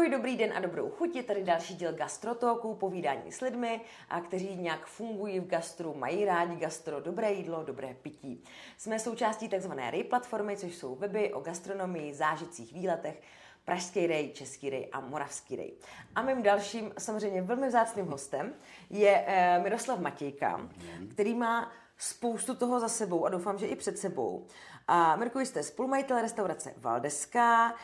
Ahoj, dobrý den a dobrou chuť. Je tady další díl gastrotoku, povídání s lidmi, a kteří nějak fungují v gastru, mají rádi gastro, dobré jídlo, dobré pití. Jsme součástí tzv. RAY platformy, což jsou weby o gastronomii, zážitcích, výletech, Pražský rej, Český rej a Moravský rej. A mým dalším, samozřejmě velmi vzácným hostem je eh, Miroslav Matějka, který má spoustu toho za sebou a doufám, že i před sebou. A Mirko, vy jste spolumajitel restaurace Valdeska,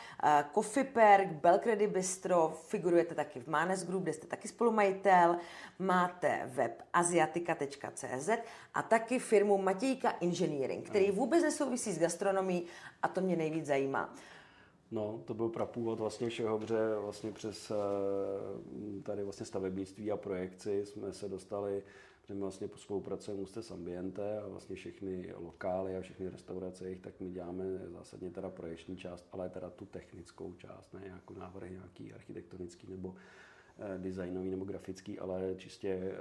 Coffee Perk, Belcredi Bistro, figurujete taky v Manes Group, kde jste taky spolumajitel, máte web asiatika.cz a taky firmu Matějka Engineering, který vůbec nesouvisí s gastronomí a to mě nejvíc zajímá. No, to byl prapůvod vlastně všeho, protože vlastně přes eh, tady vlastně stavebnictví a projekci jsme se dostali že my vlastně spolupracujeme s Ambiente a vlastně všechny lokály a všechny restaurace, tak my děláme zásadně teda projekční část, ale teda tu technickou část, ne jako návrhy nějaký architektonický nebo designový nebo grafický, ale čistě eh,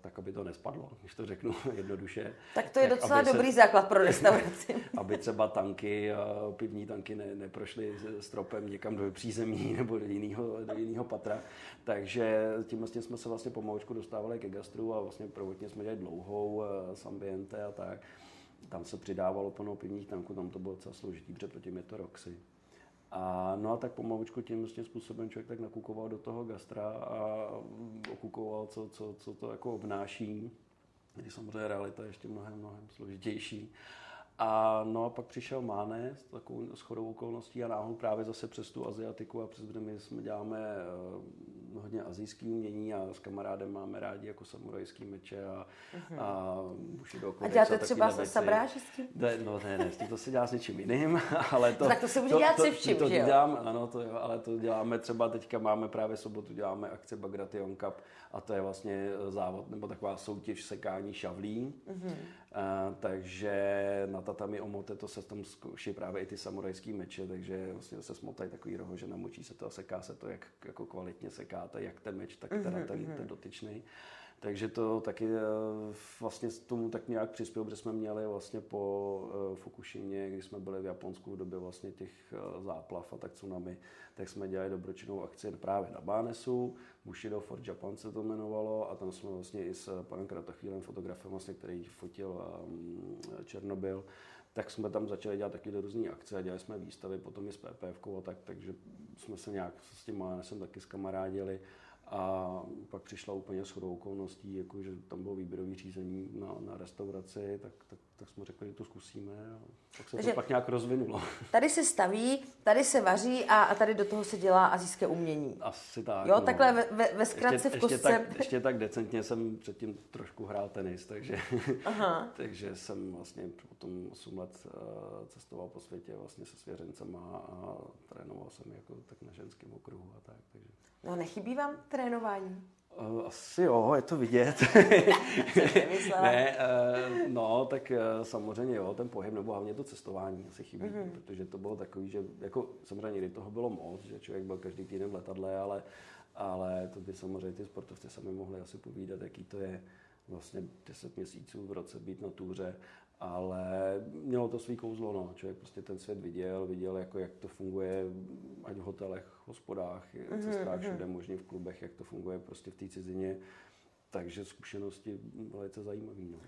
tak, aby to nespadlo, když to řeknu jednoduše. Tak to je tak, docela dobrý se, základ pro restauraci. aby třeba tanky, pivní tanky ne, neprošly stropem někam do přízemí nebo do jiného, do jiného patra. Takže tím vlastně jsme se vlastně pomaličku dostávali ke gastru a vlastně prvotně jsme dělali dlouhou eh, s ambiente a tak. Tam se přidávalo plno pivních tanků, tam to bylo docela složitý, protože proti mě to Roxy. A no a tak pomalučku tím vlastně způsobem člověk tak nakukoval do toho gastra a okukoval, co, co, co to jako obnáší. Když samozřejmě realita je ještě mnohem, mnohem složitější. A no a pak přišel Máne s takovou shodou okolností a náhodou právě zase přes tu Aziatiku a přes kde my jsme děláme hodně azijský umění a s kamarádem máme rádi jako samurajský meče a, uh-huh. a Bushido A děláte třeba sabráži s tím? Ne, no ne, ne, to se dělá s něčím jiným, ale to... tak to se může dělat to, se vším, to, to, že jo? Dělám, ano, to jo, ale to děláme třeba teďka máme právě sobotu, děláme akce Bagration Cup a to je vlastně závod nebo taková soutěž sekání šavlí. Uh-huh. A, takže na tatami omote to se tam zkouší právě i ty samurajský meče, takže vlastně se smotají takový roho, že namočí se to a seká se to, jak jako kvalitně sekáte, jak ten meč, tak teda mhm, ten, mhm. ten dotyčný. Takže to taky eh, vlastně tomu tak nějak přispěl, protože jsme měli vlastně po eh, Fukushimě, když jsme byli v Japonsku v době vlastně těch eh, záplav a tak tsunami, tak jsme dělali dobročinnou akci právě na Bánesu, Bushido for Japan se to jmenovalo a tam jsme vlastně i s panem Kratochvílem, fotografem, vlastně, který fotil Černobyl, tak jsme tam začali dělat taky do různé akce a dělali jsme výstavy potom i s PPF a tak, takže jsme se nějak s tím Bánesem taky skamarádili. A pak přišla úplně shodou okolností, jako že tam bylo výběrové řízení na, na restauraci, tak, tak, tak jsme řekli, že to zkusíme a tak se Takže to pak nějak rozvinulo. Tady se staví, tady se vaří a, a tady do toho se dělá azijské umění. Asi tak. Jo, no. takhle ve, ve, ve zkratce ještě, v kostce. Ještě tak, ještě tak decentně jsem předtím trošku hrál tenis, takže, Aha. takže jsem vlastně potom 8 let eh, cestoval po světě vlastně se svěřencema a trénoval jsem jako tak na ženském okruhu a tak. Takže. No nechybí vám trénování? Uh, asi jo, je to vidět. ne, uh, no, tak uh, samozřejmě jo, ten pohyb nebo hlavně to cestování asi chybí, mm-hmm. protože to bylo takový, že jako samozřejmě kdy toho bylo moc, že člověk byl každý týden v letadle, ale, ale to by samozřejmě ty sportovci sami mohli asi povídat, jaký to je vlastně 10 měsíců v roce být na túře ale mělo to svý kouzlo, no. Člověk prostě ten svět viděl, viděl, jako jak to funguje, ať v hotelech, v hospodách, mm-hmm. cestách, všude možně v klubech, jak to funguje prostě v té cizině. Takže zkušenosti velice zajímavé. No.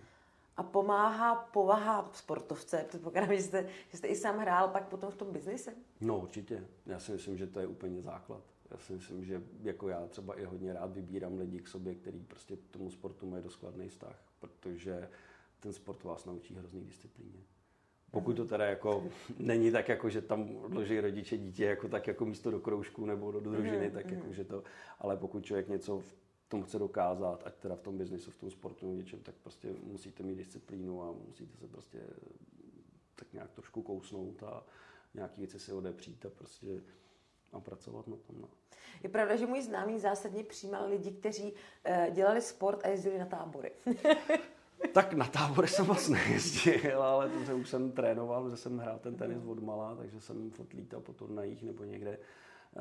A pomáhá povaha sportovce? Předpokládám, že jste, že jste i sám hrál pak potom v tom biznise? No určitě. Já si myslím, že to je úplně základ. Já si myslím, že jako já třeba i hodně rád vybírám lidi k sobě, který prostě tomu sportu mají doskladný vztah, protože ten sport vás naučí hrozný disciplíně. Pokud to teda jako není tak, jako, že tam odloží rodiče dítě jako tak jako místo do kroužku nebo do, družiny, mm, tak mm. jako, že to, ale pokud člověk něco v tom chce dokázat, ať teda v tom biznisu, v tom sportu nebo něčem, tak prostě musíte mít disciplínu a musíte se prostě tak nějak trošku kousnout a nějaký věci si odepřít a prostě a pracovat na tom. No. Je pravda, že můj známý zásadně přijímal lidi, kteří uh, dělali sport a jezdili na tábory. Tak na tábor jsem moc nejezdil, ale to už jsem trénoval, že jsem hrál ten tenis od mala, takže jsem furt lítal po turnajích nebo někde eh,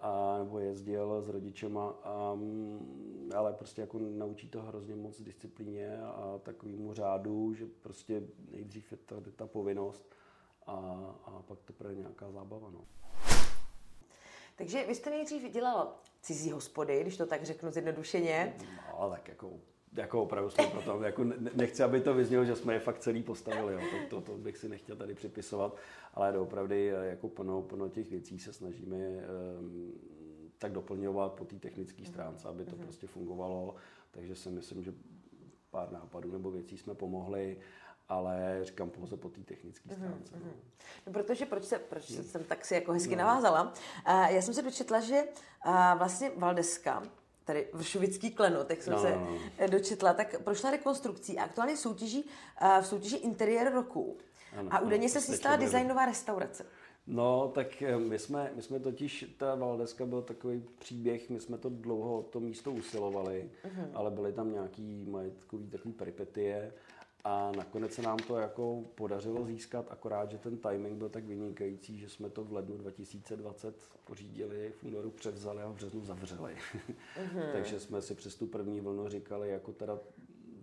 a nebo jezdil s rodičema, a, mm, ale prostě jako naučí to hrozně moc disciplíně a takovýmu řádu, že prostě nejdřív je ta, ta povinnost a, a pak teprve nějaká zábava. No. Takže vy jste nejdřív dělal cizí hospody, když to tak řeknu zjednodušeně. No, tak jako jako opravdu jsme potom, jako nechci, aby to vyznělo, že jsme je fakt celý postavili, jo. To, to, to, bych si nechtěl tady připisovat, ale opravdu jako plno, plno těch věcí se snažíme um, tak doplňovat po té technické mhm. stránce, aby to mm-hmm. prostě fungovalo, takže si myslím, že pár nápadů nebo věcí jsme pomohli, ale říkám pouze po té technické mhm, stránce. Mm-hmm. No. no. protože proč, se, proč mm. jsem tak si jako hezky no. navázala? Uh, já jsem se dočetla, že uh, vlastně Valdeska, tady vršovický klenot, jak jsem no, se no. no. dočetla, tak prošla rekonstrukcí a aktuálně soutěží uh, v soutěži interiér roku. Ano, a údajně se chystala designová restaurace. No, tak eh, my jsme, my jsme totiž, ta Valdeska byl takový příběh, my jsme to dlouho to místo usilovali, uh-huh. ale byly tam nějaký majetkový takový peripetie a nakonec se nám to jako podařilo získat, akorát, že ten timing byl tak vynikající, že jsme to v lednu 2020 pořídili, v únoru převzali a v březnu zavřeli. Uh-huh. Takže jsme si přes tu první vlnu říkali, jako teda,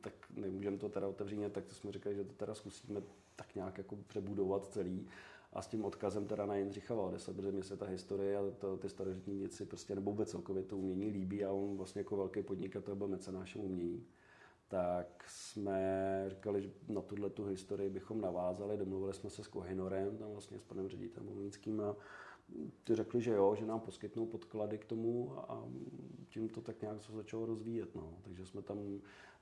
tak nemůžeme to teda otevřít, tak to jsme říkali, že to teda zkusíme tak nějak jako přebudovat celý a s tím odkazem teda na Jindřicha Valdesa, protože mě se ta historie a to, ty starožitní věci prostě, nebo vůbec celkově to umění líbí a on vlastně jako velký podnikatel byl mecenášem umění tak jsme říkali, že na tuhle tu historii bychom navázali, domluvili jsme se s Kohinorem, tam vlastně s panem ředitelem Mlínským a ty řekli, že jo, že nám poskytnou podklady k tomu a tím to tak nějak se začalo rozvíjet. No. Takže jsme tam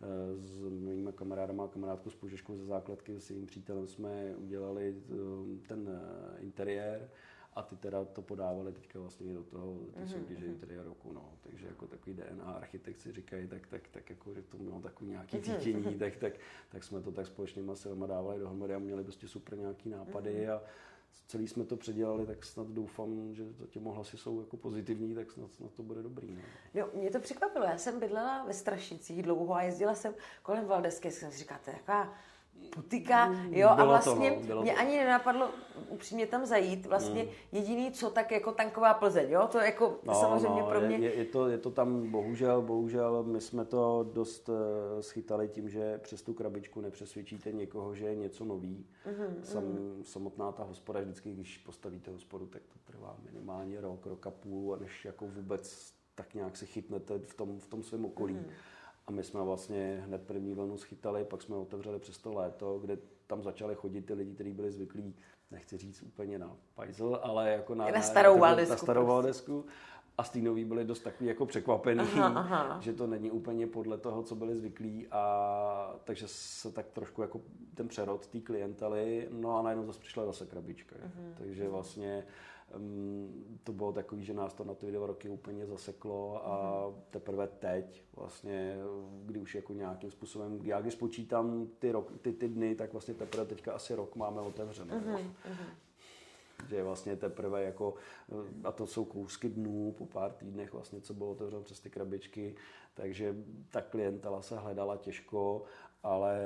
eh, s mými kamarádama a kamarádkou s Pužeškou ze základky, s jejím přítelem jsme udělali eh, ten eh, interiér a ty teda to podávali teďka vlastně do toho, ty mm-hmm. soutěže mhm. interiér roku, no. Jako takový DNA architekti říkají, tak, tak, tak jako, že to mělo takový nějaký mhm. cítění, tak, tak, tak, jsme to tak společnýma silama dávali dohromady a měli prostě super nějaký nápady mm-hmm. a celý jsme to předělali, tak snad doufám, že zatím hlasy jsou jako pozitivní, tak snad, snad to bude dobrý. No. Jo, mě to překvapilo. Já jsem bydlela ve Strašicích dlouho a jezdila jsem kolem Valdesky, jsem si říkala, to je jaká putika, mm, jo, bylo a vlastně to, no, mě to. ani nenapadlo upřímně tam zajít, vlastně mm. jediný, co tak jako tanková Plzeň, jo, to jako no, samozřejmě no, pro mě... Je, je, to, je to tam, bohužel, bohužel, my jsme to dost uh, schytali tím, že přes tu krabičku nepřesvědčíte někoho, že je něco nový. Mm, Sam, mm. Samotná ta hospoda, vždycky, když postavíte hospodu, tak to trvá minimálně rok, rok a půl, než jako vůbec tak nějak se chytnete v tom, v tom svém okolí. Mm. A my jsme vlastně hned první vlnu schytali, pak jsme otevřeli přes to léto, kde tam začali chodit ty lidi, kteří byli zvyklí, nechci říct úplně na Pajzel, ale jako na, na starou Valdesku. Na starou Valdesku. A nový byli dost takový jako překvapený, aha, aha. že to není úplně podle toho, co byli zvyklí a takže se tak trošku jako ten přerod té klientely, no a najednou zase přišla zase krabička. Uh-huh. Takže vlastně to bylo takový, že nás to na ty dva roky úplně zaseklo a mhm. teprve teď, vlastně, kdy už jako nějakým způsobem, já když spočítám ty, rok, ty, ty dny, tak vlastně teprve teďka asi rok máme otevřené. Uh-huh že vlastně teprve jako, a to jsou kousky dnů po pár týdnech vlastně, co bylo otevřeno přes ty krabičky, takže ta klientela se hledala těžko ale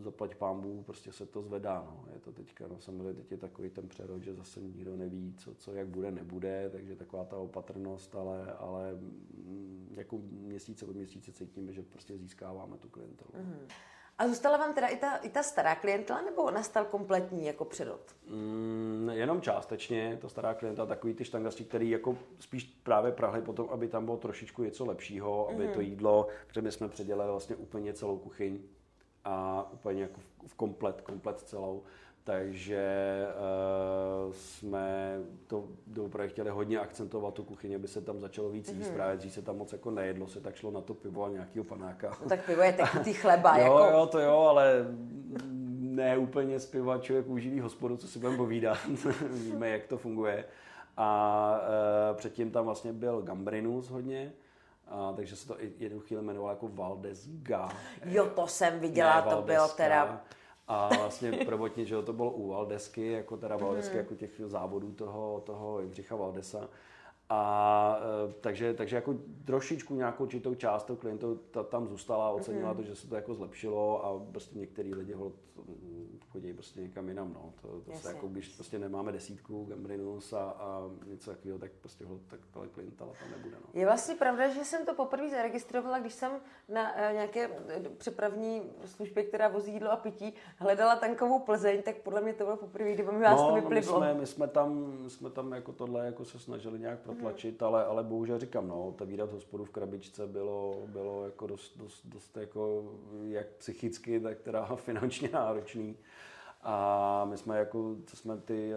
zaplať pámbu, prostě se to zvedá. No. Je to teďka, no, samozřejmě teď je takový ten přerod, že zase nikdo neví, co, co jak bude, nebude, takže taková ta opatrnost, ale, ale mm, jako měsíce od měsíce cítíme, že prostě získáváme tu klientelu. Mm-hmm. A zůstala vám teda i ta, i ta stará klientela, nebo nastal kompletní jako přerod? Mm, jenom částečně, ta stará klientela, takový ty štangasti, který jako spíš právě prahli potom, aby tam bylo trošičku něco lepšího, aby mm-hmm. to jídlo, protože my jsme předělali vlastně úplně celou kuchyň, a úplně jako v komplet, komplet celou. Takže uh, jsme to opravdu chtěli hodně akcentovat tu kuchyni, aby se tam začalo víc jíst. Mm-hmm. Právě dřív se tam moc jako nejedlo, se tak šlo na to pivo a nějakého panáka. No, tak pivo je tekutý chleba. jo, jako... jo, to jo, ale ne úplně z piva člověk uživí hospodu, co si budeme povídat. Víme, jak to funguje. A uh, předtím tam vlastně byl Gambrinus hodně, a, takže se to jednu chvíli jmenovalo jako Valdesga. Jo, to jsem viděla, ne, to bylo teda... A vlastně prvotně, že to bylo u Valdesky, jako teda Valdesky, mm. jako těch závodů toho, toho Jindřicha Valdesa. A e, takže, takže jako trošičku nějakou určitou část toho klientů ta, tam zůstala, ocenila mm-hmm. to, že se to jako zlepšilo a prostě některý lidi ho chodí prostě někam jinam, no. To, to se jako, když prostě nemáme desítku Gambrinus a, a něco takového, tak prostě ho, tak ta klientela tam nebude, no. Je vlastně pravda, že jsem to poprvé zaregistrovala, když jsem na uh, nějaké e, přepravní službě, která vozí jídlo a pití, hledala tankovou Plzeň, tak podle mě to bylo poprvé, kdy mi vás no, to vyplivlo. My jsme, my jsme tam, jsme tam jako tohle jako se snažili nějak tlačit, ale, ale bohužel říkám, no, otevírat hospodu v krabičce bylo, bylo jako dost, dost, dost jako jak psychicky, tak teda finančně náročný. A my jsme jako, co jsme ty, eh,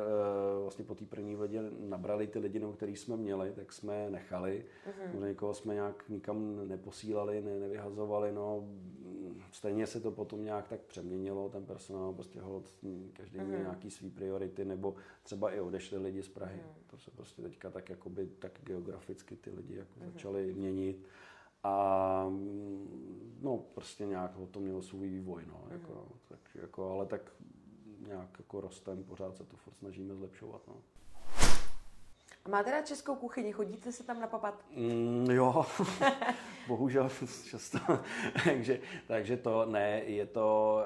vlastně po té první vodě nabrali ty lidi, no, který jsme měli, tak jsme nechali. Mm-hmm. Někoho jsme nějak nikam neposílali, ne, nevyhazovali, no. Stejně se to potom nějak tak přeměnilo, ten personál prostě hold, každý měl mhm. nějaký svý priority, nebo třeba i odešli lidi z Prahy. Mm-hmm. To se prostě teďka tak jakoby, tak geograficky ty lidi jako mm-hmm. začali měnit. A no, prostě nějak to mělo svůj vývoj, no, mm-hmm. jako, tak, jako, ale tak nějak jako rostem, pořád se to furt snažíme zlepšovat. No. A máte rád českou kuchyni? Chodíte se tam napapat? Mm, jo, bohužel často. takže, takže to ne, je to...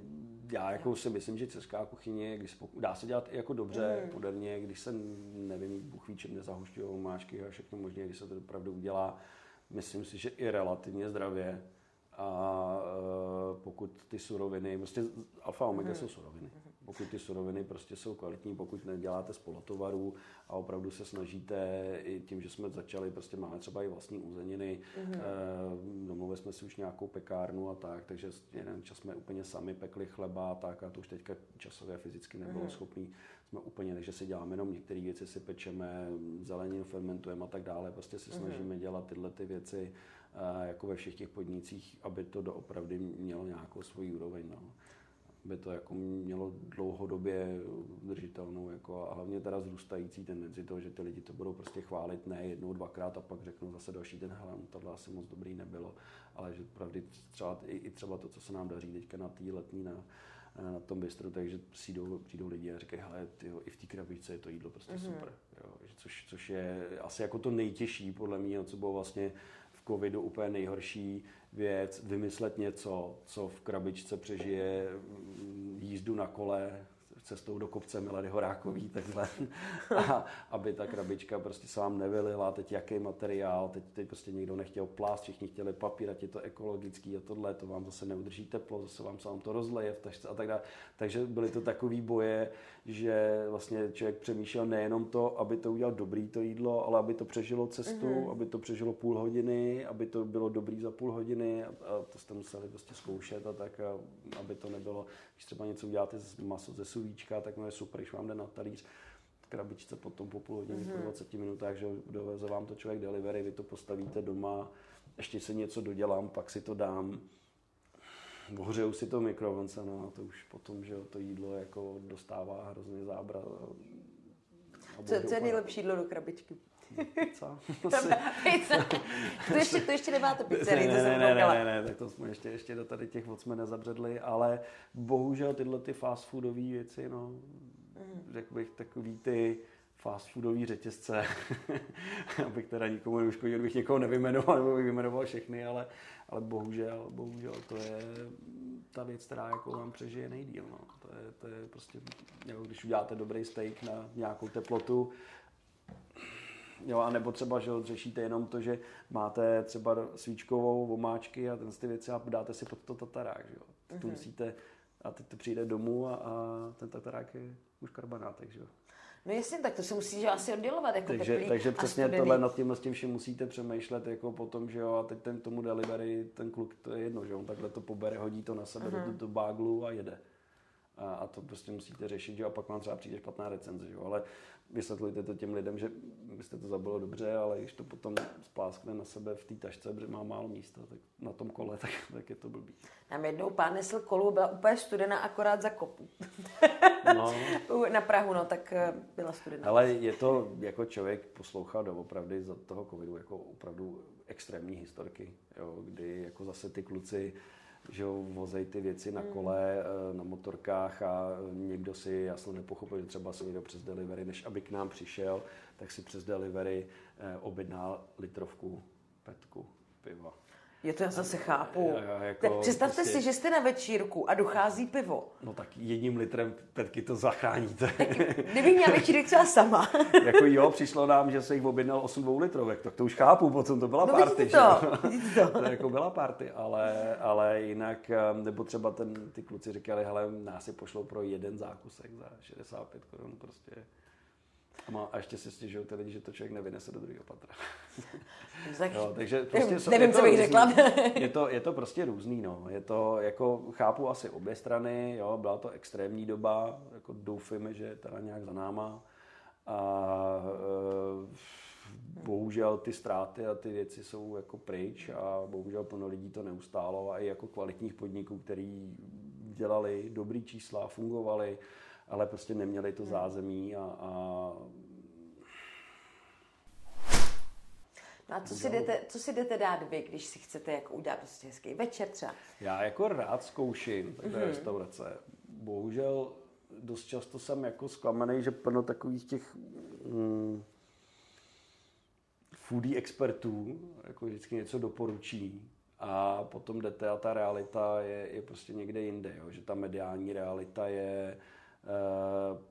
Uh, já jako si myslím, že česká kuchyně, když dá se dělat i jako dobře, mm. moderně, když se, nevím, Bůh ví, čím nezahušťují máčky a všechno možné, když se to opravdu udělá, myslím si, že i relativně zdravě, a uh, pokud ty suroviny, prostě alfa omega mm. jsou suroviny. Pokud ty suroviny prostě jsou kvalitní, pokud neděláte z polotovarů a opravdu se snažíte i tím, že jsme začali, prostě máme třeba i vlastní uzeniny, mm. uh, domluvili jsme si už nějakou pekárnu a tak, takže jeden čas jsme úplně sami pekli chleba a tak a to už teďka časově a fyzicky nebylo mm. schopný. Jsme úplně, takže si děláme jenom některé věci, si pečeme, zeleninu fermentujeme a tak dále, prostě si mm. snažíme dělat tyhle ty věci jako ve všech těch podnicích, aby to doopravdy mělo nějakou svoji úroveň. No. Aby to jako mělo dlouhodobě udržitelnou jako a hlavně teda zrůstající tendenci toho, že ty lidi to budou prostě chválit ne jednou, dvakrát a pak řeknou zase další den, hele, no, tohle asi moc dobrý nebylo, ale že pravdy třeba, i, i třeba to, co se nám daří teďka na té letní na, na tom bistru, takže přijdou, přijdou lidi a říkají, hele, tyjo, i v té krabičce je to jídlo prostě mm-hmm. super. Jo, což, což je asi jako to nejtěžší podle mě, co bylo vlastně covidu úplně nejhorší věc, vymyslet něco, co v krabičce přežije jízdu na kole, cestou do kopce Milady Horákový, takhle, a aby ta krabička prostě se vám nevylila, teď jaký materiál, teď, teď prostě někdo nechtěl plást, všichni chtěli papír, ať je to ekologický a tohle, to vám zase neudrží teplo, zase vám se vám to rozleje a tak dále. Takže byly to takové boje, že vlastně člověk přemýšlel nejenom to, aby to udělal dobrý to jídlo, ale aby to přežilo cestu, mm-hmm. aby to přežilo půl hodiny, aby to bylo dobrý za půl hodiny a, a to jste museli prostě zkoušet a tak, a, aby to nebylo, když třeba něco uděláte z maso ze suvíčka, tak no je super, když vám jde na talíř krabičce potom po půl hodině, mm-hmm. po 20 minutách, že doveze vám to člověk delivery, vy to postavíte doma, ještě si něco dodělám, pak si to dám, ohřeju si to mikrovlnce, no a to už potom, že to jídlo jako dostává hrozně zábra. Co, co je nejlepší jídlo do krabičky? Pizza. pizza. to, ještě, to ještě nemáte pizzerii, ne, ne, ne, ne, ne, ne, tak to jsme ještě, ještě do tady těch vod jsme nezabředli, ale bohužel tyhle ty fast foodové věci, no, mm. řekl bych takový ty fast foodové řetězce, abych teda nikomu neuškodil, bych někoho nevymenoval, nebo bych vymenoval všechny, ale, ale bohužel, bohužel to je ta věc, která jako vám přežije nejdíl. No. To, je, to je prostě, jako když uděláte dobrý steak na nějakou teplotu, Jo, a nebo třeba, že řešíte jenom to, že máte třeba svíčkovou omáčky a ten ty věci a dáte si pod to tatarák, že jo. Mm-hmm. Tu musíte, a teď to přijde domů a, a ten tatarák je už karbanátek, že jo. No jasně, tak to se musí že asi oddělovat jako takže, teplý takže přesně tohle nad tím, s tím vším musíte přemýšlet jako potom, že jo, a teď ten tomu delivery, ten kluk, to je jedno, že on takhle to pobere, hodí to na sebe uh-huh. do, do báglu a jede. A, a to prostě musíte řešit, že jo, a pak vám třeba přijde špatná recenze, že jo, ale vysvětlujte to těm lidem, že byste to zabilo dobře, ale když to potom spláskne na sebe v té tašce, protože má málo místa, tak na tom kole, tak, tak je to blbý. Nám jednou pán nesl kolu, byla úplně studená akorát za kopu. No. na Prahu, no, tak eh, byla studená. Ale je to, jako člověk poslouchal doopravdy za toho covidu, jako opravdu extrémní historky, jo, kdy jako zase ty kluci že jo, vozej ty věci na hmm. kole, mm. na motorkách a někdo si jasno nepochopil, že třeba si někdo přes delivery, než aby k nám přišel, tak si přes delivery eh, objednal litrovku petku piva. Je to já zase chápu. Jako, Představte prostě... si, že jste na večírku a dochází pivo. No tak jedním litrem petky to zachráníte. kdybych měla večírek třeba sama. jako jo, přišlo nám, že se jich objednal 8 dvoulitrovek, tak to už chápu, potom to byla no, party. To, to. to jako byla party, ale, ale jinak, nebo třeba ten, ty kluci říkali, hele, nás si pošlou pro jeden zákusek za 65 korun prostě. A, má, a ještě si stěžují ty lidi, že to člověk nevynese do druhého patra. Tak, jo, takže prostě jsou, nevím, je to co bych různý. řekla. je, to, je to prostě různý, no. Je to, jako chápu asi obě strany, jo, byla to extrémní doba, jako doufujeme, že je teda nějak za náma. A e, bohužel ty ztráty a ty věci jsou jako pryč a bohužel plno lidí to neustálo a i jako kvalitních podniků, který dělali dobrý čísla, fungovali, ale prostě neměli to zázemí a, a No a co si, jdete, co si jdete dát vy, když si chcete jako udělat prostě hezký večer třeba? Já jako rád zkouším takové mm-hmm. restaurace. Bohužel dost často jsem jako zklamaný, že plno takových těch mm, foodie expertů jako vždycky něco doporučí a potom jdete a ta realita je, je prostě někde jinde, jo? že ta mediální realita je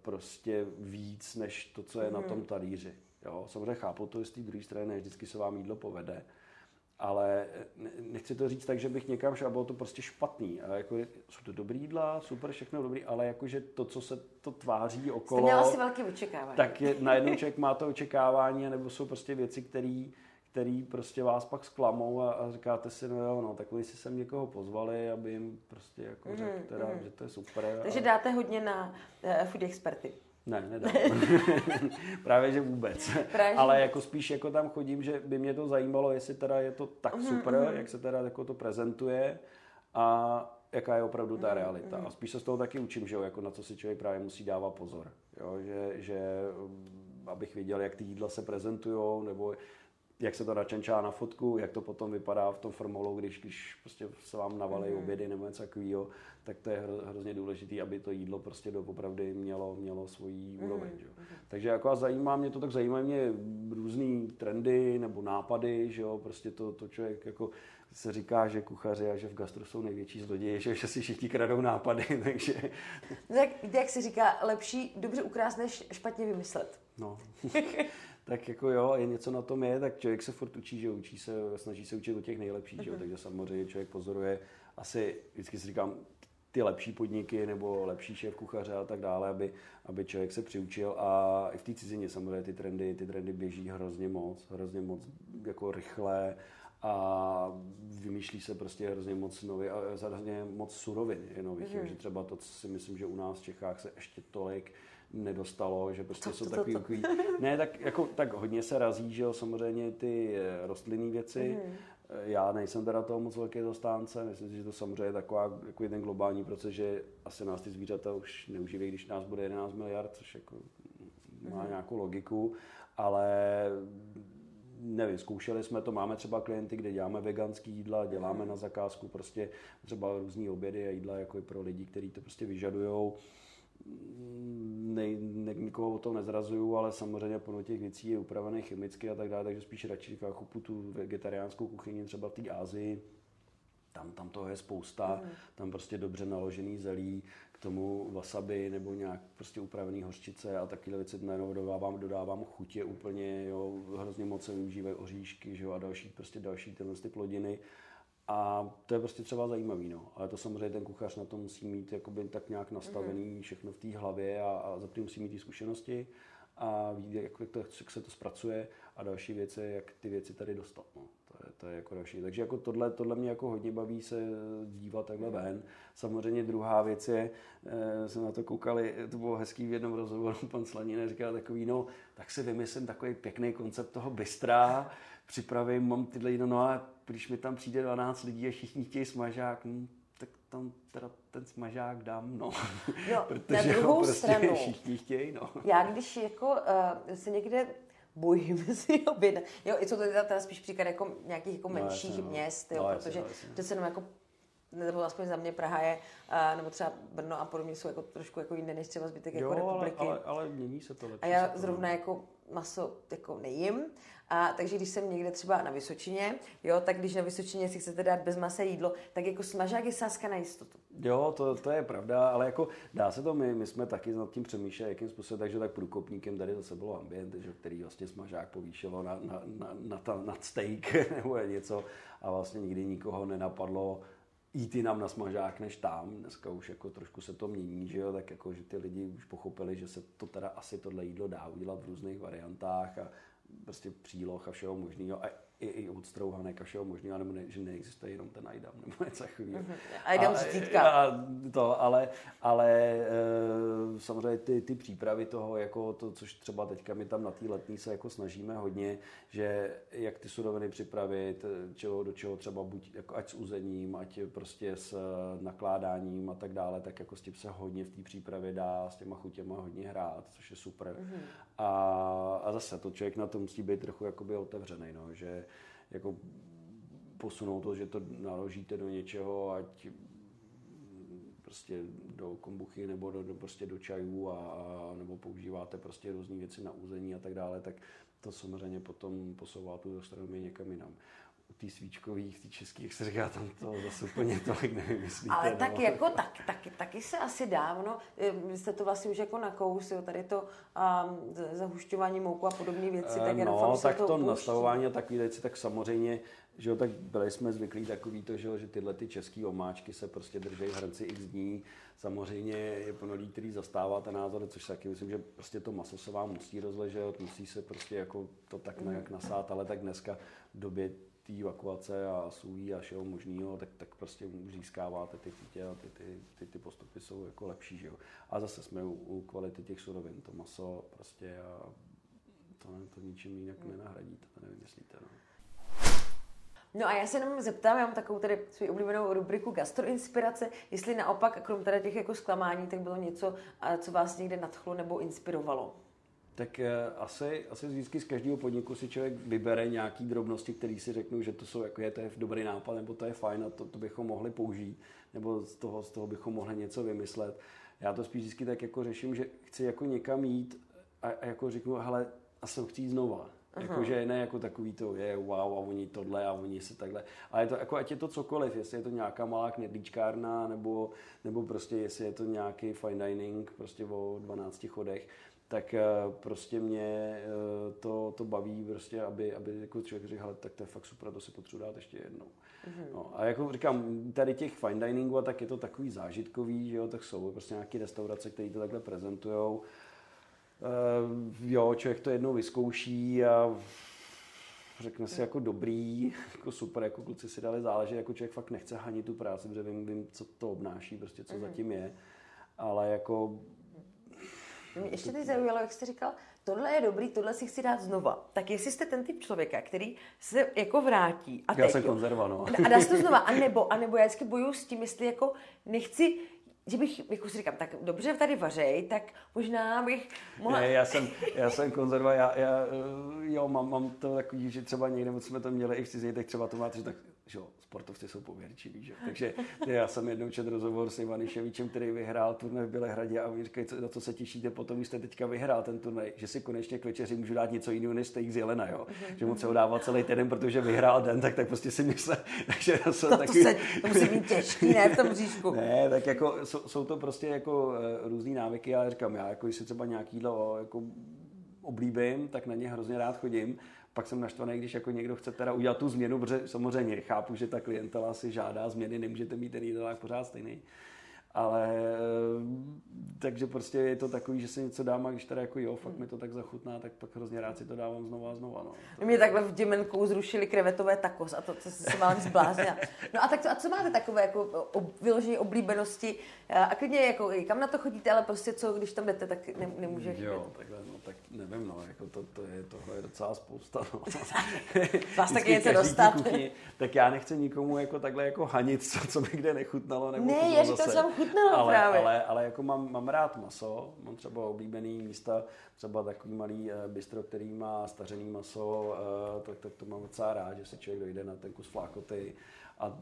prostě víc než to, co je mm-hmm. na tom talíři. Jo, samozřejmě chápu to, z té druhé strany ne vždycky se vám jídlo povede, ale nechci to říct tak, že bych někam šel a bylo to prostě špatný. A jako, jsou to dobrý jídla, super, všechno dobrý, ale jakože to, co se to tváří okolo, Jste měl asi velký očekávání. tak je, najednou člověk má to očekávání, nebo jsou prostě věci, které který prostě vás pak zklamou a, a říkáte si, no jo, no, tak oni si sem někoho pozvali, aby jim prostě jako mm, řekl, teda, mm. že to je super. Takže a... dáte hodně na uh, food experty. Ne, nedám. Právě, že vůbec. Právě, Ale jako spíš jako tam chodím, že by mě to zajímalo, jestli teda je to tak mm, super, mm. jak se teda jako to prezentuje a jaká je opravdu ta mm, realita. Mm. A spíš se z toho taky učím, že jo, jako na co si člověk právě musí dávat pozor. Jo, že, že abych věděl, jak ty jídla se prezentují, nebo jak se to načenčá na fotku, jak to potom vypadá v tom formulu, když, když prostě se vám navalí mm. obědy nebo něco takového, tak to je hro, hrozně důležité, aby to jídlo prostě doopravdy mělo, mělo svoji mm. úroveň. Že? Mm. Takže jako a zajímá mě to, tak zajímají mě různé trendy nebo nápady, že jo, prostě to, to člověk jako se říká, že kuchaři a že v gastru jsou největší zloději, že, že si všichni kradou nápady, takže... No tak jak se říká, lepší dobře ukrást, než špatně vymyslet. No. tak jako jo, je něco na tom je, tak člověk se furt učí, že učí se, snaží se učit od těch nejlepších, uh-huh. že? Mhm. takže samozřejmě člověk pozoruje, asi vždycky si říkám, ty lepší podniky nebo lepší šéf kuchaře a tak dále, aby, aby člověk se přiučil a i v té cizině samozřejmě ty trendy, ty trendy běží hrozně moc, hrozně moc jako rychle a vymýšlí se prostě hrozně moc nový a hrozně moc surovin je nových, mm. že třeba to, co si myslím, že u nás v Čechách se ještě tolik nedostalo, že prostě to, jsou to, takový, to, to. ne, tak jako tak hodně se razí, že jo, samozřejmě ty eh, rostlinné věci, mm. Já nejsem teda toho moc velký zastánce, myslím si, že to samozřejmě je taková, jako ten globální proces, že asi nás ty zvířata už neuživí, když nás bude 11 miliard, což jako má mm. nějakou logiku, ale nevím, zkoušeli jsme to, máme třeba klienty, kde děláme veganský jídla, děláme mm. na zakázku prostě třeba různé obědy a jídla jako i pro lidi, kteří to prostě vyžadují ne, ne, nikoho o tom nezrazuju, ale samozřejmě plno těch věcí je upravené chemicky a tak dále, takže spíš radši chápu tu vegetariánskou kuchyni třeba v té Ázii, tam, tam toho je spousta, mm. tam prostě dobře naložený zelí, k tomu wasabi nebo nějak prostě upravený hořčice a takové věci najednou dodávám, dodávám chutě úplně, jo, hrozně moc se využívají oříšky, že jo, a další, prostě další tyhle ty plodiny a to je prostě třeba zajímavý, no. Ale to samozřejmě ten kuchař na to musí mít jakoby tak nějak nastavený mm-hmm. všechno v té hlavě a, a za musí mít ty zkušenosti a ví, jak, to, jak se to zpracuje a další věci, jak ty věci tady dostat. No. To, je, to je jako další. Takže jako tohle, tohle mě jako hodně baví se dívat takhle mm. ven. Samozřejmě druhá věc je, e, jsme na to koukali, to bylo hezký v jednom rozhovoru, pan Slanin říkal takový, no, tak si vymyslím takový pěkný koncept toho bystra, připravím, mám tyhle, no, no a když mi tam přijde 12 lidí a všichni chtějí smažák, hm, tak tam teda ten smažák dám, no. no Protože na druhou prostě stranu, všichni chtějí, no. Já když jako uh, se někde bojím si objednat. Jo, i co to je teda spíš příklad jako nějakých jako menších no, měst, jo, no, protože to se jenom jako nebo aspoň za mě Praha je, uh, nebo třeba Brno a podobně jsou jako trošku jako jiné než třeba zbytek jo, jako republiky. Ale, ale, ale mění se to lepší. A já zrovna jako maso jako nejím, a takže když jsem někde třeba na Vysočině, jo, tak když na Vysočině si chcete dát bez masa jídlo, tak jako smažák je sázka na jistotu. Jo, to, to je pravda, ale jako dá se to, my, my jsme taky nad tím přemýšleli, jakým způsobem, takže tak průkopníkem tady zase bylo ambient, že, který vlastně smažák povýšilo na, na, na, na, ta, na steak nebo něco a vlastně nikdy nikoho nenapadlo jít jinam na smažák než tam. Dneska už jako trošku se to mění, že jo, tak jako, že ty lidi už pochopili, že se to teda asi tohle jídlo dá udělat v různých variantách a prostě příloh a všeho možného. A i, i odstrouhanek a všeho možného, nebo ne, že neexistuje jenom ten Aidam nebo něco takového. Mm-hmm. Aidam a, to, ale, ale e, samozřejmě ty, ty přípravy toho, jako to, což třeba teďka my tam na té letní se jako snažíme hodně, že jak ty suroviny připravit, čeho, do čeho třeba buď jako ať s uzením, ať prostě s nakládáním a tak dále, tak jako s tím se hodně v té přípravě dá s těma chutěma hodně hrát, což je super. Mm-hmm. A, a zase to člověk na to musí být trochu jakoby otevřený, no, že jako posunout to, že to naložíte do něčeho, ať prostě do kombuchy nebo do, do, prostě do čajů a, a nebo používáte prostě různé věci na úzení a tak dále, tak to samozřejmě potom posouvá tu gastronomii někam jinam té svíčkových, té českých, jak se říká, tam to zase úplně tolik nevymyslíte. Ale no. tak jako tak, taky, taky se asi dávno, vy jste to vlastně už jako na kous, jo, tady to um, zahušťování mouku a podobné věci, tak no, doufám, tak to, to nastavování a takové věci, tak samozřejmě, že jo, tak byli jsme zvyklí takový to, že, jo, že tyhle ty české omáčky se prostě drží v hranici x dní. Samozřejmě je plno lidí, který zastává ten názor, což taky myslím, že prostě to maso se vám musí rozležet, musí se prostě jako to tak nějak nasát, ale tak dneska v době té evakuace a sůlí a všeho možného, tak, tak prostě získáváte ty chutě a ty, ty, ty, ty postupy jsou jako lepší. Že jo? A zase jsme u, u kvality těch surovin, to maso prostě a to, ne, to ničím jinak hmm. nenahradíte, to nevymyslíte. No. No a já se jenom zeptám, já mám takovou tady svou oblíbenou rubriku gastroinspirace, jestli naopak, krom teda těch jako zklamání, tak bylo něco, co vás někde nadchlo nebo inspirovalo tak eh, asi, asi vždycky z každého podniku si člověk vybere nějaký drobnosti, které si řeknou, že to jsou jako je, to je dobrý nápad, nebo to je fajn a to, to bychom mohli použít, nebo z toho, z toho bychom mohli něco vymyslet. Já to spíš vždycky tak jako řeším, že chci jako někam jít a, a jako řeknu, hele, a jsem chci jít znova. Jakože ne jako takový to je wow a oni tohle a oni se takhle. Ale je to, jako ať je to cokoliv, jestli je to nějaká malá knedlíčkárna nebo, nebo prostě jestli je to nějaký fine dining prostě o 12 chodech, tak eh, prostě mě eh, to, to baví, prostě, aby, aby jako člověk řekl, hele, tak to je fakt super, to si potřebuji dát ještě jednou. Mm-hmm. No, a jako říkám, tady těch fine diningu a tak je to takový zážitkový, že jo, tak jsou prostě nějaké restaurace, které to takhle prezentujou. Uh, jo, člověk to jednou vyzkouší a řekne si jako dobrý, jako super, jako kluci si dali záležet, jako člověk fakt nechce hanit tu práci, protože vím, vím co to obnáší, prostě co mm-hmm. zatím je, ale jako mě ještě teď zaujalo, jak jste říkal, tohle je dobrý, tohle si chci dát znova. Tak jestli jste ten typ člověka, který se jako vrátí. A já teď, jsem konzerva, no. A dá se to znova. A nebo, a nebo já vždycky bojuju s tím, jestli jako nechci že bych, jako si říkám, tak dobře tady vařej, tak možná bych mohla... Ne, já jsem, já jsem konzerva, já, já jo, mám, mám to takový, že třeba někde jsme to měli i v cizině, tak třeba to máte, že tak že jo, sportovci jsou pověrčiví, že? Takže já jsem jednou čet rozhovor s Ivaniševičem, který vyhrál turnaj v Bělehradě a oni říkají, co, na co se těšíte potom, když jste teďka vyhrál ten turnaj, že si konečně k večeři můžu dát něco jiného než steak z jelena, jo? Že mu třeba dával celý týden, protože vyhrál den, tak, tak prostě si myslel, takže já jsem to. To, se, to musí být těžký, ne, v tom bříšku. ne, tak jako jsou, jsou to prostě jako uh, různý návyky, já říkám, já jako, když si třeba nějaký jídlo jako oblíbím, tak na ně hrozně rád chodím pak jsem naštvaný, když jako někdo chce teda udělat tu změnu, protože samozřejmě chápu, že ta klientela si žádá změny, nemůžete mít ten jídelák pořád stejný ale eh, takže prostě je to takový, že si něco dám a když teda jako jo, fakt mi to tak zachutná, tak pak hrozně rád si to dávám znova a znova. No. To Mě takhle v Děmenkou zrušili krevetové takos a to, co se málem zbláznila. No a tak co, a co máte takové jako ob, vyložení oblíbenosti a klidně jako kam na to chodíte, ale prostě co, když tam jdete, tak ne, nemůže chybět. Jo, takhle, no, tak nevím, no, jako to, to je, tohle je docela spousta, no. Vás taky něco dostat. Kuchyni, tak já nechci nikomu jako takhle jako hanit, co, co by kde nechutnalo, nebo ne, já říkám, chutnalo ale, právě. Ale, ale jako mám, mám rád maso, mám třeba oblíbený místa, třeba takový malý uh, bistro, který má stařený maso, uh, tak, tak to mám docela rád, že se člověk dojde na ten kus flákoty a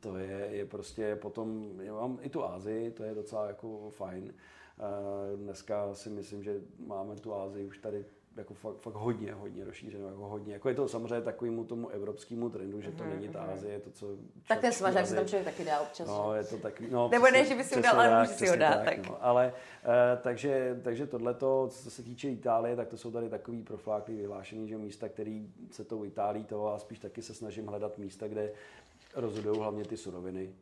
to je, je prostě potom, já mám i tu Ázii, to je docela jako fajn. Uh, dneska si myslím, že máme tu Ázii už tady jako fakt, fakt hodně, hodně rozšířeno, jako hodně. Jako je to samozřejmě takovému tomu evropskému trendu, že to mm-hmm. není ta mhm. Azie, to, co... Tak ten smažák si tam člověk taky dá občas. No, je to taky, no, Nebo ne, že by si ho dal, ale může si ho dát. Tak, tak. No, ale, uh, takže, takže tohleto, co se týče Itálie, tak to jsou tady takový profláky vyhlášený, že místa, který se tou Itálii toho a spíš taky se snažím hledat místa, kde rozhodují hlavně ty suroviny.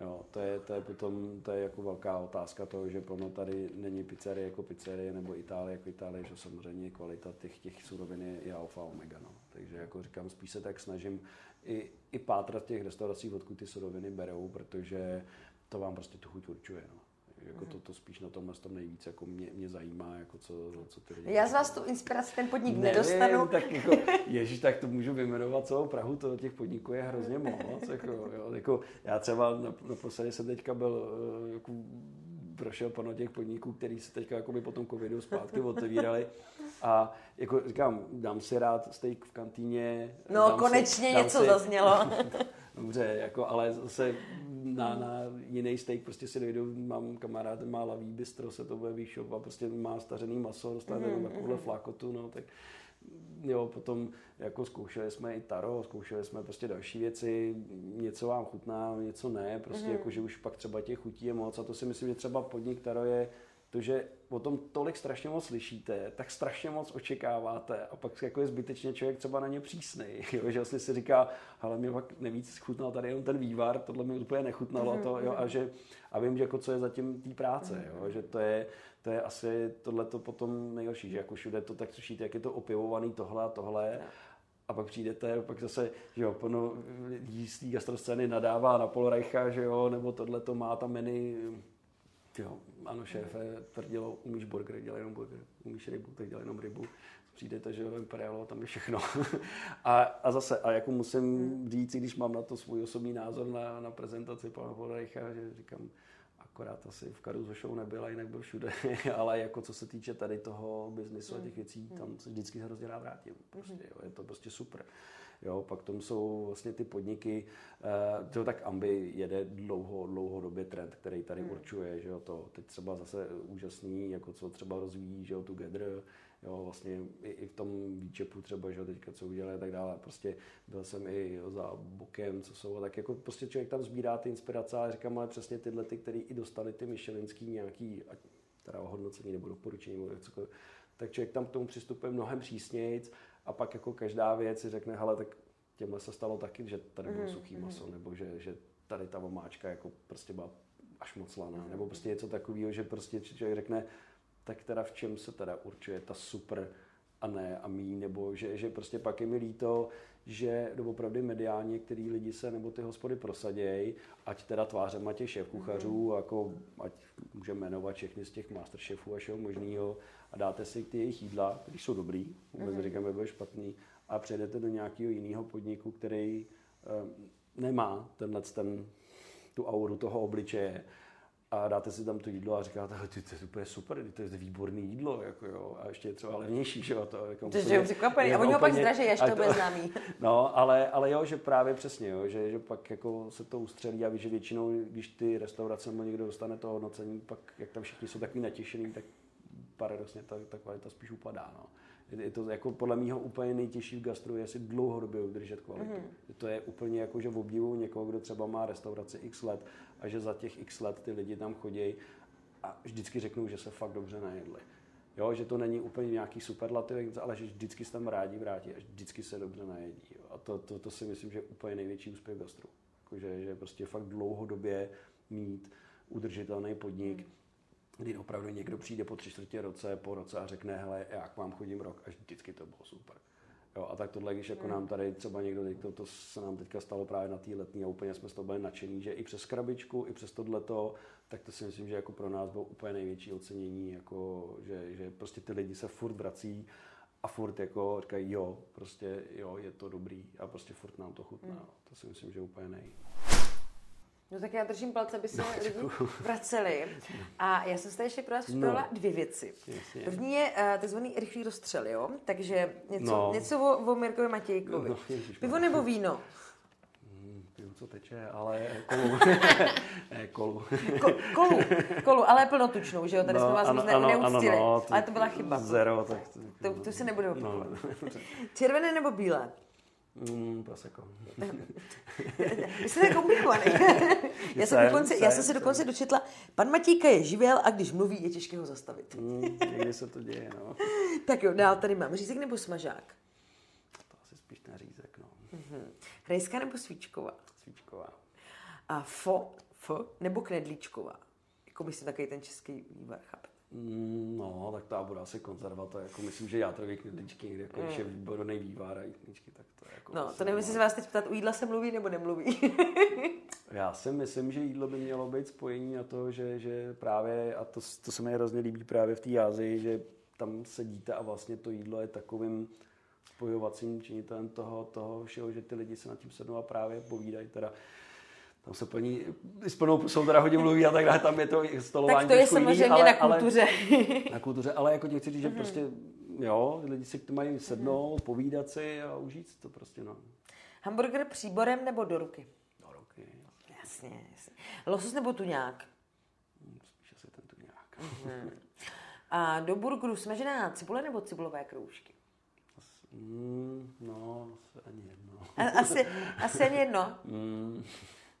Jo, to je, to je potom to je jako velká otázka toho, že plno tady není pizzerie jako pizzerie nebo Itálie jako Itálie, že samozřejmě kvalita těch, těch surovin je, je alfa omega. No. Takže jako říkám, spíš se tak snažím i, i pátrat těch restauracích, odkud ty suroviny berou, protože to vám prostě tu chuť určuje. No jako to, to spíš na tomhle tom nejvíc jako mě, mě zajímá, jako co, co ty lidi. Já z vás tu inspiraci ten podnik Nevím, nedostanu. tak jako, ježíš, tak to můžu vyjmenovat celou Prahu, to těch podniků je hrozně moc. Jako, jo, jako, já třeba naposledy jsem teďka byl eh, jako, prošel plno těch podniků, který se teďka jako by po tom covidu zpátky otevírali. A jako říkám, dám si rád steak v kantýně. No, konečně si, něco si, zaznělo. Dobře, jako, ale zase na, na jiný steak prostě si dojdu, mám kamarád, má lavý bistro, se to bude výšop a prostě má stařený maso, dostane mm, takovouhle mm. flakotu, no, tak jo, potom jako zkoušeli jsme i taro, zkoušeli jsme prostě další věci, něco vám chutná, něco ne, prostě mm. jako, že už pak třeba těch chutí je moc a to si myslím, že třeba podnik taro je to, že o tom tolik strašně moc slyšíte, tak strašně moc očekáváte a pak jako je zbytečně člověk třeba na ně přísný, jo? že vlastně si říká, ale mi pak nevíc chutnal tady jenom ten vývar, tohle mi úplně nechutnalo mm-hmm. to, jo? Mhm. A, že, a vím, že jako co je zatím té práce, mm-hmm. jo? že to je, to je asi tohle to potom nejhorší, že jako všude to tak slyšíte, jak je to opěvovaný tohle a tohle. A pak přijdete, pak zase, že jo, plno lidí z té gastroscény nadává na Polreicha, že jo, nebo tohle to má tam menu Jo, ano, šéfe, tvrdilo, umíš burger, dělej jenom burger, umíš rybu, tak dělej jenom rybu. Přijdete, že jo, Imperialo, tam je všechno. a, a zase, a jako musím hmm. říct, když mám na to svůj osobní názor na, na prezentaci pana Podajcha, že říkám, akorát asi v Caruso Show nebyla, jinak byl všude, ale jako co se týče tady toho biznisu a těch věcí, tam se vždycky hrozně rád vrátím. Prostě, hmm. jo, je to prostě super. Jo, pak tom jsou vlastně ty podniky, uh, to tak Ambi jede dlouho, dlouhodobě trend, který tady hmm. určuje, že jo, to teď třeba zase úžasný, jako co třeba rozvíjí, že jo, Together, jo, vlastně i, i v tom výčepu třeba, že teďka co udělali a tak dále, prostě byl jsem i jo, za bokem, co jsou, tak jako prostě člověk tam sbírá ty inspirace, ale říkám, ale přesně tyhle, ty, který i dostali ty Michelinský nějaký, ať teda ohodnocení nebo doporučení, nebo cokoliv, tak člověk tam k tomu přistupuje mnohem přísnějc a pak jako každá věc si řekne, hele, tak těmhle se stalo taky, že tady bylo mm, suchý mm. maso, nebo že, že tady ta omáčka jako prostě byla až moc laná, mm. nebo prostě něco takového, že prostě člověk řekne, tak teda v čem se teda určuje ta super a ne a mý, nebo že, že prostě pak je mi líto, že opravdu mediálně některý lidi se nebo ty hospody prosadějí, ať teda tvářema těch šéf kuchařů, mm. jako ať můžeme jmenovat všechny z těch masterchefů a všeho možného a dáte si ty jejich jídla, které jsou dobrý, vůbec mm. říkám, že byl špatný, a přejdete do nějakého jiného podniku, který um, nemá tenhle ten, tu auru toho obličeje a dáte si tam to jídlo a říkáte, ty, to je úplně super, to je výborné jídlo, jako jo, a ještě je třeba levnější, že jo, to jako to je překvapený, a oni ho pak zdraží, až to bude známý. No, ale, ale jo, že právě přesně, jo, že, že pak jako se to ustřelí a víš, že většinou, když ty restaurace nebo někdo dostane to hodnocení, pak jak tam všichni jsou takový natěšený, tak paradoxně ta, ta kvalita spíš upadá, no je to jako podle mého úplně nejtěžší v gastru, je si dlouhodobě udržet kvalitu. Mm-hmm. To je úplně jako, že v obdivu někoho, kdo třeba má restauraci x let a že za těch x let ty lidi tam chodí a vždycky řeknou, že se fakt dobře najedli. Jo, že to není úplně nějaký superlativ, ale že vždycky se tam rádi vrátí a vždycky se dobře najedí. Jo. A to, to, to, si myslím, že je úplně největší úspěch gastru. Jako, že, prostě fakt dlouhodobě mít udržitelný podnik, mm kdy opravdu někdo přijde po tři čtvrtě roce, po roce a řekne, hele, jak vám chodím rok, až vždycky to bylo tak tohle, když jako hmm. nám tady třeba někdo, to, to se nám teďka stalo právě na té letní a úplně jsme z toho byli nadšení, že i přes krabičku, i přes tohleto, tak to si myslím, že jako pro nás bylo úplně největší ocenění, jako, že, že prostě ty lidi se furt vrací a furt jako říkají, jo, prostě jo, je to dobrý a prostě furt nám to chutná. Hmm. To si myslím, že úplně nej. No tak já držím palce, aby se no, lidi vraceli. A já jsem se tady ještě pro vás připravila no. dvě věci. Jasně. První je uh, takzvaný rychlý rozstřel, jo? Takže něco, no. něco o, o Mirkovi Matějkovi. No, Pivo nebo víno? Hmm, pivo, co teče, ale kolu. ne, kolu. Ko, kolu. Kolu, ale plnotučnou, že jo? Tady no, jsme vás ano, ne, ano, neúctili. Ano, no, ale to byla chyba. Zero, tak... To, to, to se nebude opakovat. No. Červené nebo bílé? Mm, prosecco. Vy jste komplikovaný. já, jsem dokonce, já jsem se dokonce dočetla, pan Matíka je živel a když mluví, je těžké ho zastavit. mm, někdy se to děje, no. tak jo, dál tady mám. Řízek nebo smažák? To asi spíš ten řízek, no. Mm-hmm. Hrejská nebo svíčková? Svíčková. A fo, fo nebo knedlíčková? Jako myslím takový ten český vývar, chápete? Mm, No, tak to bude asi konzervator. Jako myslím, že játrový knedlíčky někdy, jako když je výborný vývar a jídličky, tak to je jako... Mm. No, asi to nevím, jestli se vás teď ptat, u jídla se mluví nebo nemluví. Já si myslím, že jídlo by mělo být spojení na to, že, že právě, a to, to se mi hrozně líbí právě v té Ázii, že tam sedíte a vlastně to jídlo je takovým spojovacím činitelem toho, toho všeho, že ty lidi se nad tím sednou a právě povídají. Teda, tam se plní, s plnou pusou teda hodně mluví a tak dále, tam je to stolování tak to je trošku jiný, samozřejmě ale, na kultuře. Ale, na kultuře, ale jako ti chci říct, že prostě, jo, lidi si k tomu mají sednout, povídat si a užít to prostě, no. Hamburger příborem nebo do ruky? Do roky, Jasně, jasně. Losos nebo tuňák? spíš asi ten tu nějak. A do burgeru smažená cibule nebo cibulové kroužky? Mm, no, asi ani jedno. A- Asi, asi ani jedno. Mm,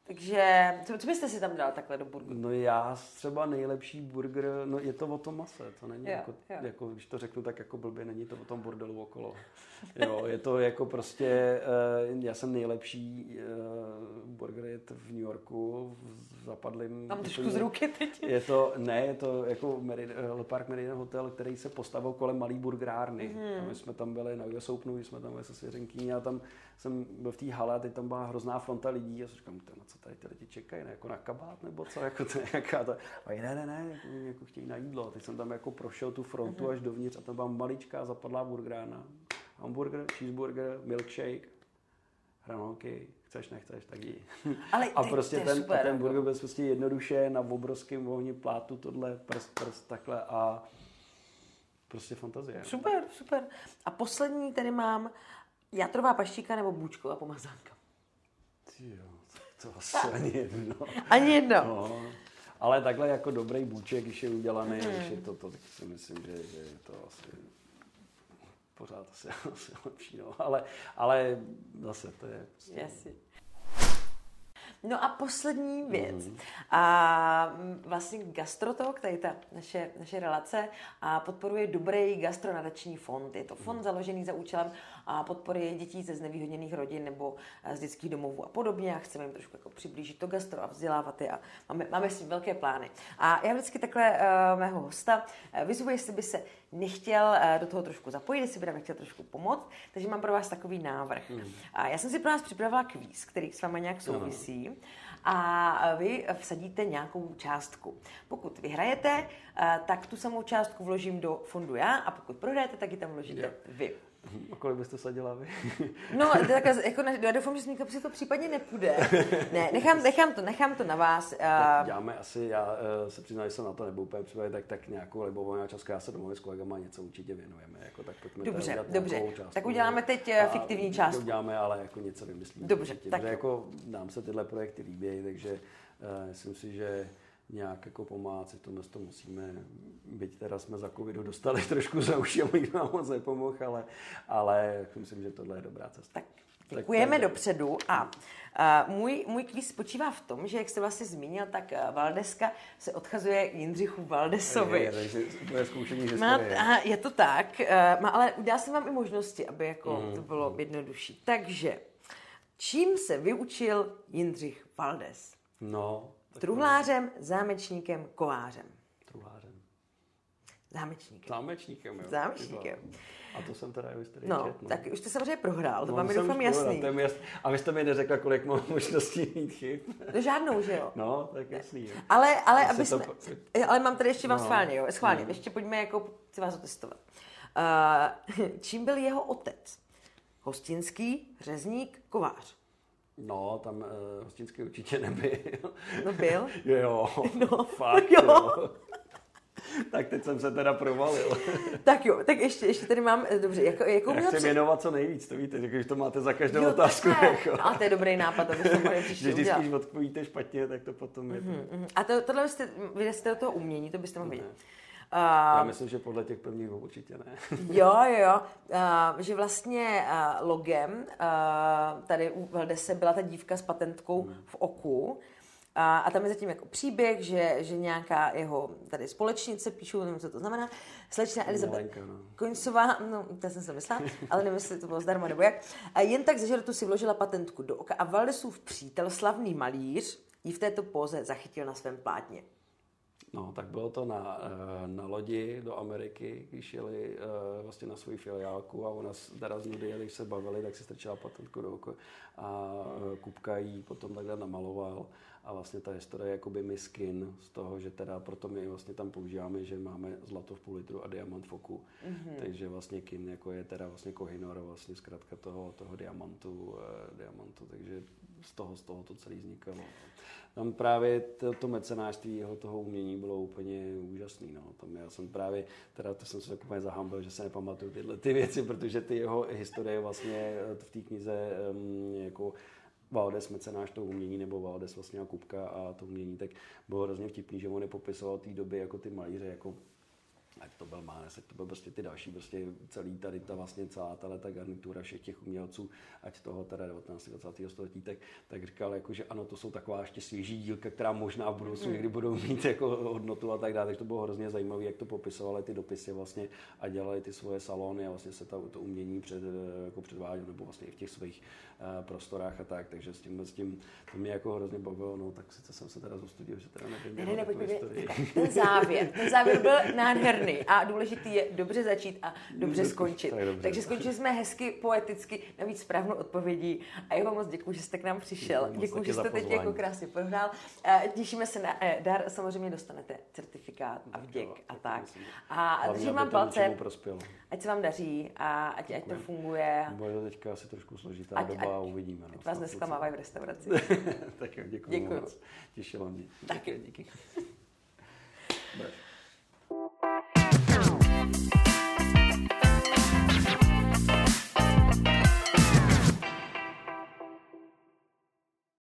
Takže, co, co byste si tam dal takhle do burgeru? no já třeba nejlepší burger, no je to o tom mase, to není Jo, jako, jo. jako, když to řeknu tak jako blbě, není to o tom bordelu okolo. Jo, je to jako prostě, eh, já jsem nejlepší eh, burger jet v New Yorku, v zapadlým. Mám trošku z ruky teď. Je to, ne, je to jako Merid, Le Park Meridian Hotel, který se postavil kolem malý burgerárny. Mm. A my jsme tam byli na US Openu, jsme tam byli se svěřenkyní a tam jsem byl v té hale a teď tam byla hrozná fronta lidí a jsem "Ty, na co tady ty lidi čekají, ne, jako na kabát nebo co, jako to je jaká ta, a ne, ne, ne, jako, jako chtějí na jídlo. A teď jsem tam jako prošel tu frontu až dovnitř a tam byla maličká zapadlá burgerárna. Hamburger, cheeseburger, milkshake, hranolky, chceš, nechceš, tak jí. Ale A ty- prostě je ten, super, a ten jako. burger byl prostě jednoduše na obrovském vohni plátu, tohle, prst, prst, takhle a prostě fantazie. Super, super. A poslední tady mám jatrová paštíka nebo bůčková pomazánka. Ty jo, to asi ani jedno. Ani jedno. No. Ale takhle jako dobrý bůček, když je udělaný, když je to, to tak si myslím, že, že je to asi pořád asi, asi lepší. No. Ale, ale zase to je prostě, Jasně. No a poslední věc. Mm. A mm, vlastně Gastrotalk, tady ta naše, naše relace, a podporuje dobrý gastronadační fond. Je to fond založený za účelem a podpory dětí ze znevýhodněných rodin nebo eh, z dětských domovů a podobně. A chceme jim trošku jako přiblížit to gastro a vzdělávat je a máme, máme s tím velké plány. A já vždycky takhle uh, mého hosta uh, vyzvu, jestli by se nechtěl uh, do toho trošku zapojit, jestli by nám chtěl trošku pomoct. Takže mám pro vás takový návrh. Mm. A já jsem si pro vás připravila kvíz, který s váma nějak souvisí. A vy vsadíte nějakou částku. Pokud vyhrajete, eh, tak tu samou částku vložím do fondu já a pokud prohrajete, tak ji tam vložíte Jo. vy. A kolik byste sadila vy? No, takhle, jako, já doufám, že s si to případně nepůjde. Ne, nechám, nechám, to, nechám to na vás. Uh, Děláme asi, já uh, se přiznám, že jsem na to nebyl úplně připravený, tak, tak nějakou libovolnou částku, já se domluvím s kolegama, něco určitě věnujeme, jako, tak pojďme Dobře, dobře. částku, Tak uděláme teď, eh, a fiktivní to částku. Uděláme, ale jako něco vymyslíme. Dobře, určitě, tak protože jako nám se tyhle projekty líbí, takže uh, myslím si, že nějak jako pomáhat si v tomhle to musíme, byť teda jsme za covidu dostali trošku za uši a nikdo nám moc nepomohl, ale, ale myslím, že tohle je dobrá cesta. Tak děkujeme to je- dopředu a uh, můj, můj kvíz spočívá v tom, že jak jste vlastně zmínil, tak uh, Valdeska se odchazuje k Jindřichu Valdesovi. Je, takže to je zkoušení Má, aha, je to tak, uh, má, ale dá se vám i možnosti, aby jako Mm, to bylo jednodušší. Takže, čím se vyučil Jindřich Valdes? No, Truhlářem, zámečníkem, kovářem. Truhlářem. Zámečníkem. Zámečníkem, jo. Zámečníkem. A to jsem teda historii No, čet, tak už jste samozřejmě prohrál, to No, vám je doufám už prohrál, jasný. to jasný. A vy jste mi neřekla, kolik mám možností mít chyb. No žádnou, že jo? No, tak jasný. Jo. Ale, ale, aby to jsme, po- ale mám tady ještě vám No. schválně, jo, schválně, Mm. ještě pojďme jako, chci vás otestovat. Uh, čím byl jeho otec? Hostinský, řezník, kovář. No, tam uh, hostinský určitě nebyl. No byl. jo, jo. No, Fakt, jo. jo. tak teď jsem se teda provalil. Tak jo, tak ještě, ještě tady mám, eh, dobře, jako, jakou Já chci před- věnovat co nejvíc, to víte, že to máte za každou Jo, otázku. takhle. Jako. No, a to je dobrý nápad, abyste mohli že příště vždycky, když odpovíte špatně, tak to potom je. Mhm, mhm. A to, tohle jste, vy jste do toho umění, to byste mohli Ne. Já Uh, myslím, že podle těch prvních dvou určitě ne. Jo, jo, jo. Uh, že vlastně uh, logem uh, tady u Valdese byla ta dívka s patentkou v oku A, a tam je zatím jako příběh, že, že nějaká jeho tady společnice, píšu, nevím, co to znamená, slečna Elizabeth Malenka, no. Koňcová, no, to jsem si myslela, ale nevím, jestli to bylo zdarma nebo jak, a jen tak ze žertu si vložila patentku do oka a Valdesův přítel, slavný malíř, ji v této póze zachytil na svém plátně. No, tak bylo to na, eh, na lodi do Ameriky, když jeli eh, vlastně na svoji filiálku a ona teda z nudy, když se bavili, tak si strčila patentku do oka a eh, Kupka jí potom takhle namaloval a vlastně ta historie je jakoby miskin z toho, že teda proto my vlastně tam používáme, že máme zlato v půl litru a diamant v oku. Mm-hmm. Takže vlastně kin jako je teda vlastně kohinor, vlastně zkrátka toho, toho diamantu, eh, diamantu, takže z toho, z toho to celý vznikalo. Tam právě to, to mecenářství jeho toho umění bylo úplně úžasný. No. Tam já jsem právě, teda to jsem se tak úplně zahambil, že se nepamatuju tyhle ty věci, protože ty jeho historie vlastně eh, v té knize um, jako Valdes mecenáš to umění, nebo Valdes vlastně a Kupka a to umění, tak bylo hrozně vtipný, že on nepopisoval té doby jako ty malíře, jako ať to byl Mánes, ať to byl prostě ty další, prostě celý tady ta vlastně celá tahle ta garnitura všech těch umělců, ať toho teda 19. 20. století, tak, tak říkal, jako, že ano, to jsou taková ještě svěží dílka, která možná v budoucnu někdy budou mít jako hodnotu a tak dále, takže to bylo hrozně zajímavé, jak to popisovali ty dopisy vlastně a dělali ty svoje salony a vlastně se ta, to umění před, jako předvádělo, nebo vlastně i v těch svých prostorách a tak, takže s tím, s tím to mě jako hrozně bavilo, no tak sice jsem se teda zostudil, že teda nevím, Ne, ne, ne, pojď, pojď, historii. takhle, ten závěr, ten závěr byl nádherný a důležitý je dobře začít a dobře skončit. Tak dobře. Takže skončili jsme hezky, poeticky, navíc správnou odpovědí a já vám moc děkuji, že jste k nám přišel. Děkuji, že jste teď jako krásně prohrál. Eh, Těšíme se na eh, dar, samozřejmě dostanete certifikát a vděk a tak. A držím vám to palce, ať se vám daří a ať, ať to funguje. Bude to teďka asi trošku složitá Ať- doba ať- a uvidíme. No, vás nesklamávají v restauraci. tak jo, děkuji. Děkuji. moc. Těšilo mě. Taky. díky. Bude.